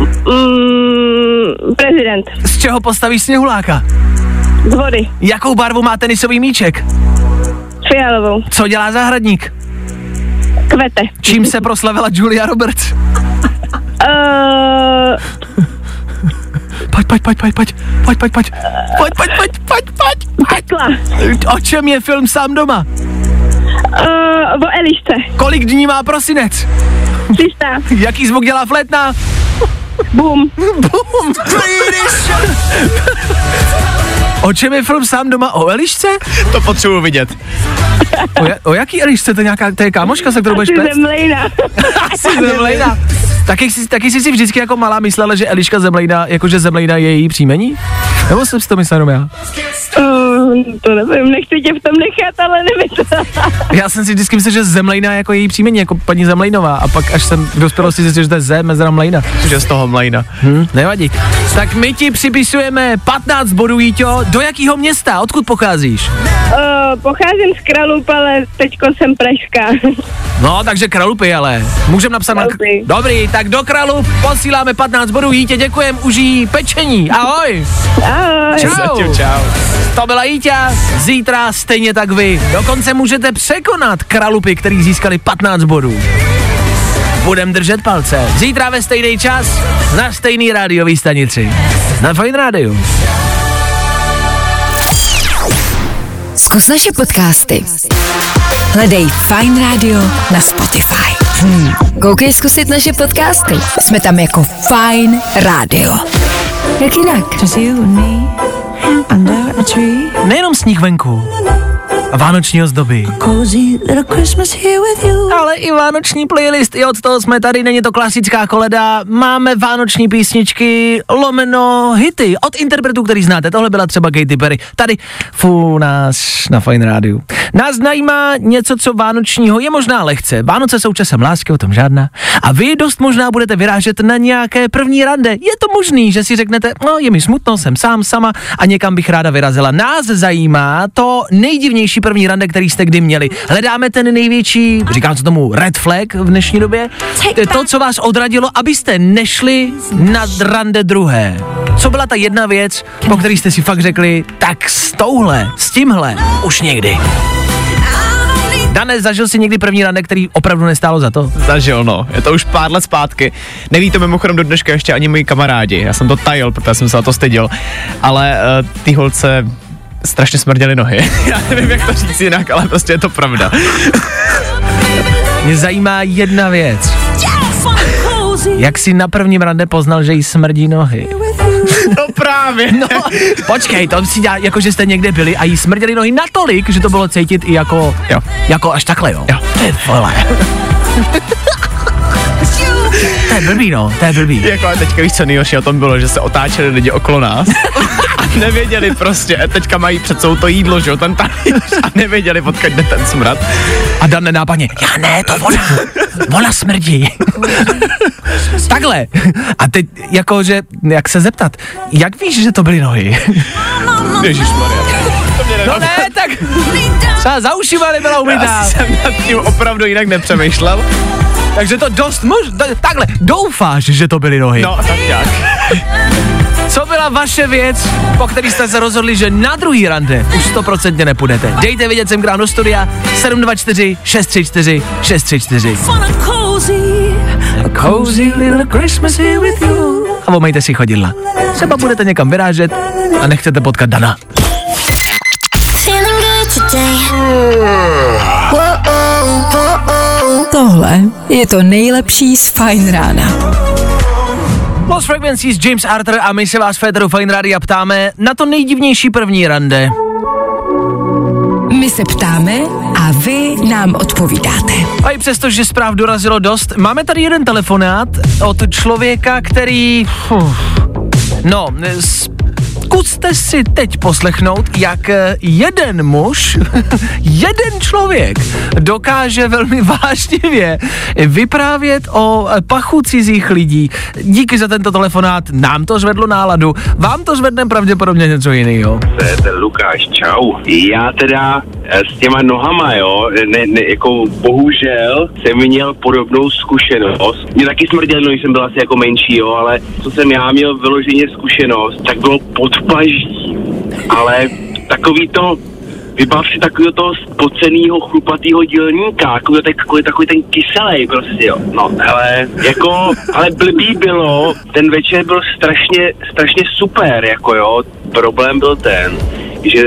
Speaker 12: Mm, prezident.
Speaker 3: Z čeho postaví sněhuláka?
Speaker 12: Z vody.
Speaker 3: Jakou barvu má tenisový míček?
Speaker 12: Fialovou.
Speaker 3: Co dělá zahradník?
Speaker 12: Kvete.
Speaker 3: Čím se proslavila Julia Roberts?
Speaker 12: Uh,
Speaker 3: Pojď, pojď, pojď, pojď, pojď, pojď, pojď, pojď, pojď, pojď, pojď, pojď, pojď.
Speaker 12: pekla.
Speaker 3: O čem je film Sám doma?
Speaker 12: Uh, o Elišce.
Speaker 3: Kolik dní má prosinec?
Speaker 12: 300.
Speaker 3: Jaký zvuk dělá flétna?
Speaker 12: Boom.
Speaker 3: Bum. O čem je film Sám doma? O Elišce?
Speaker 6: To potřebuji vidět.
Speaker 3: O, ja, o jaký Elišce? To je nějaká, to je kámoška, se kterou budeš pést?
Speaker 12: zemlejna.
Speaker 3: Asi Zemlejna. Taky jsi, taky jsi si vždycky jako malá myslela, že Eliška Zemlejna, jakože Zemlejna je její příjmení? Nebo jsem si to myslel jenom já?
Speaker 12: Uh, to nevím, nechci tě v tom nechat, ale nevím.
Speaker 3: Já jsem si vždycky myslel, že Zemlejna je jako její příjmení, jako paní Zemlejnová. A pak až jsem v dospělosti zjistil, že to je Z, mezera Mlejna.
Speaker 6: Že z toho mlejna.
Speaker 3: Hm, nevadí. Tak my ti připisujeme 15 bodů, Jíťo. Do jakého města? Odkud pocházíš?
Speaker 12: Uh, pocházím z Kralup, ale teďko jsem pražská.
Speaker 3: No, takže Kralupy, ale. Můžeme napsat
Speaker 12: Kralupy.
Speaker 3: na... Dobrý, tak do Kralup posíláme 15 bodů. Jítě, děkujem, užij pečení. Ahoj.
Speaker 12: Ahoj.
Speaker 3: Čau.
Speaker 6: Zatím čau.
Speaker 3: To byla Jíťa, zítra stejně tak vy. Dokonce můžete překonat Kralupy, který získali 15 bodů. Budem držet palce. Zítra ve stejný čas na stejný rádiový stanici. Na Fine Radio.
Speaker 2: Zkus naše podcasty. Hledej Fine Radio na Spotify. Hmm. Koukej zkusit naše podcasty. Jsme tam jako Fine Radio. Jak jinak?
Speaker 3: Nejenom sníh venku vánoční ozdoby, ale i vánoční playlist. I od toho jsme tady, není to klasická koleda, máme vánoční písničky, lomeno hity od interpretů, který znáte. Tohle byla třeba Katy Perry. Tady fu nás na Fine Radio. Nás zajímá něco, co vánočního je možná lehce. Vánoce jsou časem lásky, o tom žádná. A vy dost možná budete vyrážet na nějaké první rande. Je to možný, že si řeknete, no je mi smutno, jsem sám, sama a někam bych ráda vyrazila. Nás zajímá to nejdivnější první rande, který jste kdy měli. Hledáme ten největší, říkám se tomu red flag v dnešní době. To je to, co vás odradilo, abyste nešli na rande druhé. Co byla ta jedna věc, po který jste si fakt řekli, tak s touhle, s tímhle, už někdy. Dane, zažil jsi někdy první rande, který opravdu nestálo za to?
Speaker 6: Zažil, no. Je to už pár let zpátky. Neví to mimochodem do dneška ještě ani moji kamarádi. Já jsem to tajil, protože jsem se na to styděl. Ale uh, ty holce strašně smrděly nohy. Já nevím, jak to říct jinak, ale prostě je to pravda.
Speaker 3: Mě zajímá jedna věc. Jak jsi na prvním rande poznal, že jí smrdí nohy?
Speaker 6: No právě.
Speaker 3: No, počkej, to si dělá, jako že jste někde byli a jí smrděly nohy natolik, že to bylo cítit i jako,
Speaker 6: Jo.
Speaker 3: jako až takhle, jo.
Speaker 6: Jo.
Speaker 3: Ty vole. To je blbý, no, to je blbý.
Speaker 6: Jako a teďka víš, co nejhorší o tom bylo, že se otáčeli lidi okolo nás nevěděli prostě, teďka mají před sebou to jídlo, že jo, ten talíř a nevěděli, odkud jde ten smrad.
Speaker 3: A Dan nenápadně, já ne, to ona, ona smrdí. Takhle. A teď, jakože, jak se zeptat, jak víš, že to byly nohy?
Speaker 6: Ježišmarja.
Speaker 3: No ne, tak třeba za ušima nebyla umytá.
Speaker 6: Já jsem nad tím opravdu jinak nepřemýšlel.
Speaker 3: Takže to dost mož... Takhle, doufáš, že to byly nohy.
Speaker 6: No, tak nějak.
Speaker 3: Co byla vaše věc, po který jste se rozhodli, že na druhý rande už stoprocentně nepůjdete? Dejte vědět sem k nám do studia 724 634 634. A cozy little Christmas here with you. A omejte si chodidla. Třeba budete někam vyrážet a nechcete potkat Dana.
Speaker 2: Tohle je to nejlepší z Fine Rána.
Speaker 3: Lost Frequencies, James Arthur a my se vás Féteru Fine Rádia ptáme na to nejdivnější první rande.
Speaker 2: My se ptáme a vy nám odpovídáte.
Speaker 3: A i přesto, že zpráv dorazilo dost, máme tady jeden telefonát od člověka, který... Uf, no, zkuste si teď poslechnout, jak eh, jeden muž, jeden člověk dokáže velmi vážnivě vyprávět o eh, pachu cizích lidí. Díky za tento telefonát, nám to zvedlo náladu, vám to zvedne pravděpodobně něco jiného.
Speaker 11: To je ten Lukáš, čau. Já teda eh, s těma nohama, jo, ne, ne, jako bohužel jsem měl podobnou zkušenost. Mě taky smrděl, no, když jsem byl asi jako menší, jo, ale co jsem já měl vyloženě zkušenost, tak bylo podpaží. Ale takový to, vybav si takového toho spocenýho, chlupatýho dělníka, takový, takový, takový ten kyselý prostě, jo. No, ale jako, ale blbý bylo, ten večer byl strašně, strašně super, jako jo. Problém byl ten, že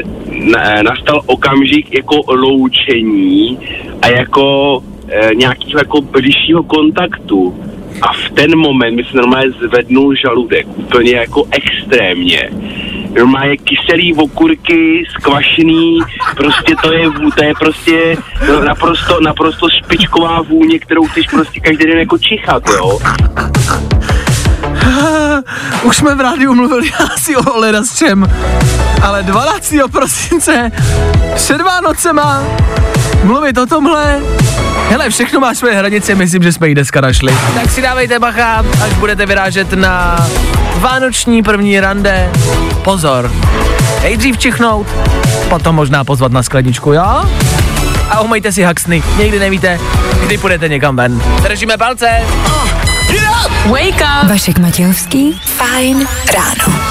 Speaker 11: na, nastal okamžik jako loučení a jako e, nějakého jako bližšího kontaktu. A v ten moment mi se normálně zvednul žaludek, úplně jako extrémně. Normálně kyselý okurky, skvašený, prostě to je, to je prostě no, naprosto, naprosto špičková vůně, kterou chceš prostě každý den jako čichat, jo.
Speaker 3: Už jsme v rádiu mluvili asi o ledasčem, ale 12. prosince před Vánocema mluvit o tomhle, hele, všechno má svoje hranice, myslím, že jsme jí dneska našli. Tak si dávejte bacha, až budete vyrážet na vánoční první rande. Pozor, nejdřív čichnout, potom možná pozvat na skleničku, jo? A umejte si haxny, někdy nevíte, kdy půjdete někam ven. Držíme palce.
Speaker 2: Wake up! Vašek Matějovský, Fine ráno.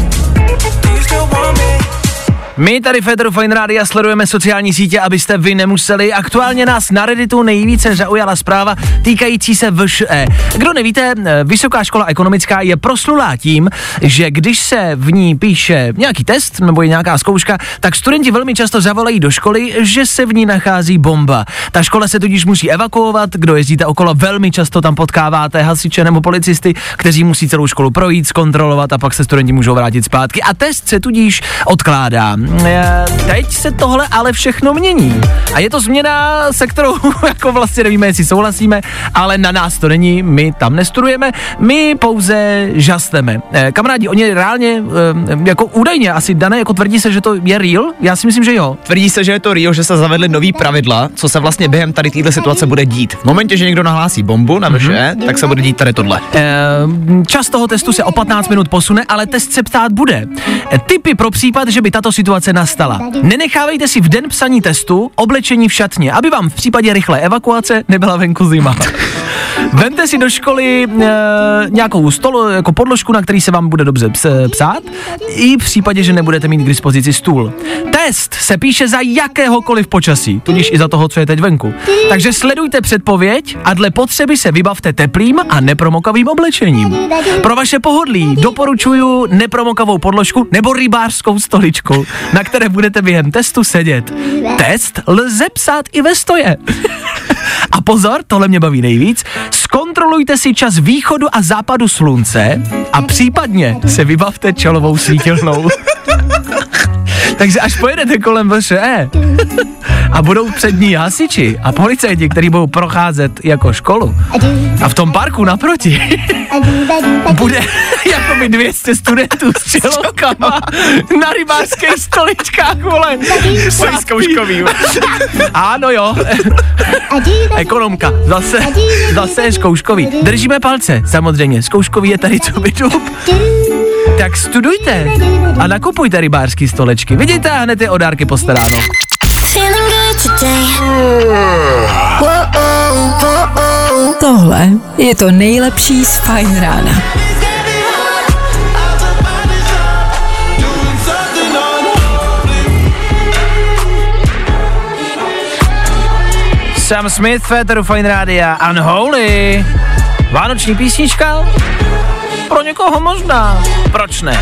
Speaker 3: My tady Federu Fine Rádia sledujeme sociální sítě, abyste vy nemuseli. Aktuálně nás na Redditu nejvíce zaujala zpráva týkající se VŠE. Kdo nevíte, eh, Vysoká škola ekonomická je proslulá tím, že když se v ní píše nějaký test nebo je nějaká zkouška, tak studenti velmi často zavolají do školy, že se v ní nachází bomba. Ta škola se tudíž musí evakuovat, kdo jezdíte okolo, velmi často tam potkáváte hasiče nebo policisty, kteří musí celou školu projít, zkontrolovat a pak se studenti můžou vrátit zpátky. A test se tudíž odkládá. Eh, Teď se tohle ale všechno mění. A je to změna, se kterou jako vlastně nevíme, jestli souhlasíme, ale na nás to není, my tam nestudujeme, my pouze žasteme. Eh, Kamarádi, oni reálně, eh, jako údajně asi dané, jako tvrdí se, že to je real? Já si myslím, že jo.
Speaker 6: Tvrdí se, že je to Rio, že se zavedly nový pravidla, co se vlastně během tady této situace bude dít. V momentě, že někdo nahlásí bombu na VŠE, tak se bude dít tady tohle.
Speaker 3: Čas toho testu se o 15 minut posune, ale test se ptát bude. Tipy pro případ, že by tato situace nastala. Nenechávejte si v den psaní testu oblečení v šatně, aby vám v případě rychlé evakuace nebyla venku zima. Vemte si do školy e, nějakou stolu, jako podložku, na který se vám bude dobře ps, psát, i v případě, že nebudete mít k dispozici stůl. Test se píše za jakéhokoliv počasí, tudíž i za toho, co je teď venku. Takže sledujte předpověď a dle potřeby se vybavte teplým a nepromokavým oblečením. Pro vaše pohodlí doporučuju nepromokavou podložku nebo rybářskou stoličku, na které budete během testu sedět. Test lze psát i ve stoje. A pozor, tohle mě baví nejvíc, zkontrolujte si čas východu a západu slunce a případně se vybavte čelovou svítilnou. Takže až pojedete kolem VŠE a budou před ní hasiči a policajti, kteří budou procházet jako školu a v tom parku naproti bude by 200 studentů s čelovkama na rybářských stoličkách, vole.
Speaker 6: Mají zkouškový.
Speaker 3: Ano jo. Ekonomka, zase, zase je zkouškový. Držíme palce, samozřejmě, zkouškový je tady co by dub. Tak studujte a nakupujte rybářský stolečky. Vidíte a hned je o dárky postaráno.
Speaker 2: Tohle je to nejlepší z Fajn rána.
Speaker 3: Sam Smith, Féteru Fine Rádia, Unholy. Vánoční písnička? Pro někoho možná. Proč ne?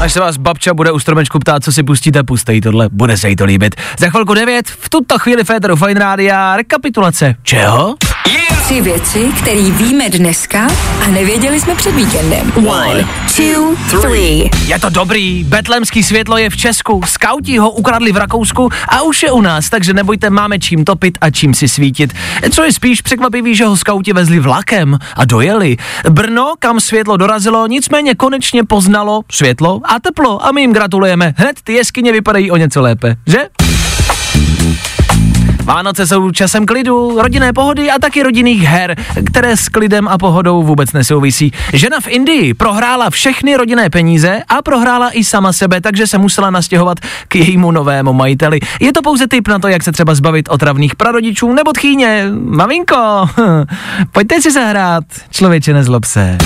Speaker 3: Až se vás babča bude u stromečku ptát, co si pustíte, pustej tohle, bude se jí to líbit. Za chvilku 9, v tuto chvíli Féteru Fine Rádia, rekapitulace. Čeho?
Speaker 2: Tři věci, které víme dneska a nevěděli jsme před víkendem. One, two, three.
Speaker 3: Je to dobrý, betlemský světlo je v Česku, skauti ho ukradli v Rakousku a už je u nás, takže nebojte, máme čím topit a čím si svítit. Co je spíš překvapivý, že ho skauti vezli vlakem a dojeli. Brno, kam světlo dorazilo, nicméně konečně poznalo světlo a teplo a my jim gratulujeme. Hned ty jeskyně vypadají o něco lépe, že? Vánoce jsou časem klidu, rodinné pohody a taky rodinných her, které s klidem a pohodou vůbec nesouvisí. Žena v Indii prohrála všechny rodinné peníze a prohrála i sama sebe, takže se musela nastěhovat k jejímu novému majiteli. Je to pouze tip na to, jak se třeba zbavit otravných prarodičů nebo tchýně. Maminko, pojďte si zahrát, člověče nezlob se.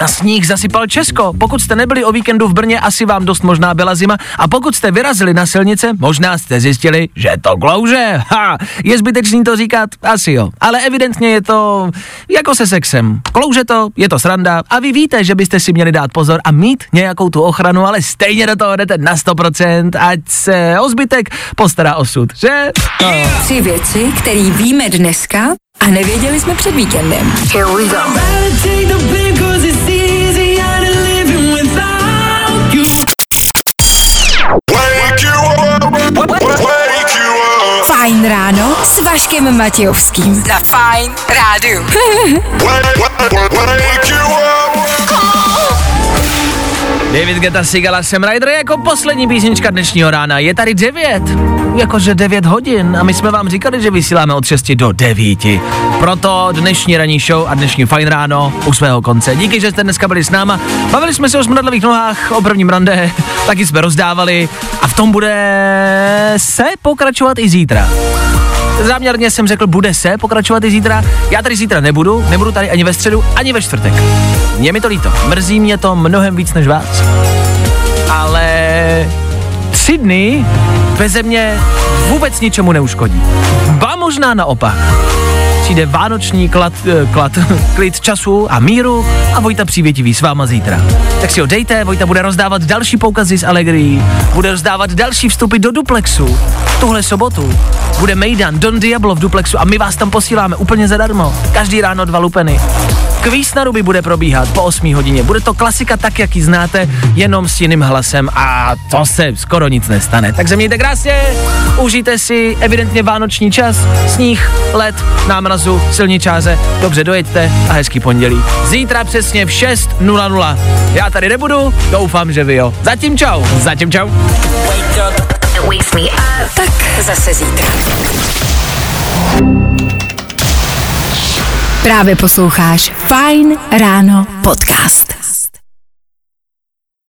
Speaker 3: A sníh zasypal Česko. Pokud jste nebyli o víkendu v Brně, asi vám dost možná byla zima. A pokud jste vyrazili na silnice, možná jste zjistili, že to klouže. Ha, je zbytečný to říkat? Asi jo. Ale evidentně je to jako se sexem. Klouže to, je to sranda a vy víte, že byste si měli dát pozor a mít nějakou tu ochranu, ale stejně do toho jdete na 100%, ať se o zbytek postará osud, že?
Speaker 2: Tři věci, které víme dneska a nevěděli jsme před víkendem. Here we go. Fajn ráno s Vaškem Matějovským. Na Fajn rádu.
Speaker 3: David Guetta Sigala Sam Ryder jako poslední písnička dnešního rána. Je tady 9, jakože 9 hodin a my jsme vám říkali, že vysíláme od 6 do 9. Proto dnešní ranní show a dnešní fajn ráno u svého konce. Díky, že jste dneska byli s náma. Bavili jsme se o smradlavých nohách, o prvním rande, taky jsme rozdávali a v tom bude se pokračovat i zítra. Záměrně jsem řekl, bude se pokračovat i zítra. Já tady zítra nebudu, nebudu tady ani ve středu, ani ve čtvrtek. Mně mi to líto, mrzí mě to mnohem víc než vás. Ale tři dny beze mě vůbec ničemu neuškodí. Ba možná naopak. Přijde vánoční klad, eh, klad, klid času a míru a Vojta přívětivý s váma zítra. Tak si ho dejte, Vojta bude rozdávat další poukazy z Allegri, bude rozdávat další vstupy do Duplexu. Tuhle sobotu bude Mejdan Don Diablo v Duplexu a my vás tam posíláme úplně zadarmo. Každý ráno dva lupeny. Kvíz na ruby bude probíhat po 8 hodině. Bude to klasika tak, jak ji znáte, jenom s jiným hlasem a to se skoro nic nestane. Takže mějte krásně, užijte si evidentně vánoční čas, sníh, led, námrazu, silničáře, dobře dojeďte a hezký pondělí. Zítra přesně v 6.00. Já tady nebudu, doufám, že vy jo. Zatím čau. Zatím čau.
Speaker 2: Tak zase zítra. Právě posloucháš Fine Ráno podcast.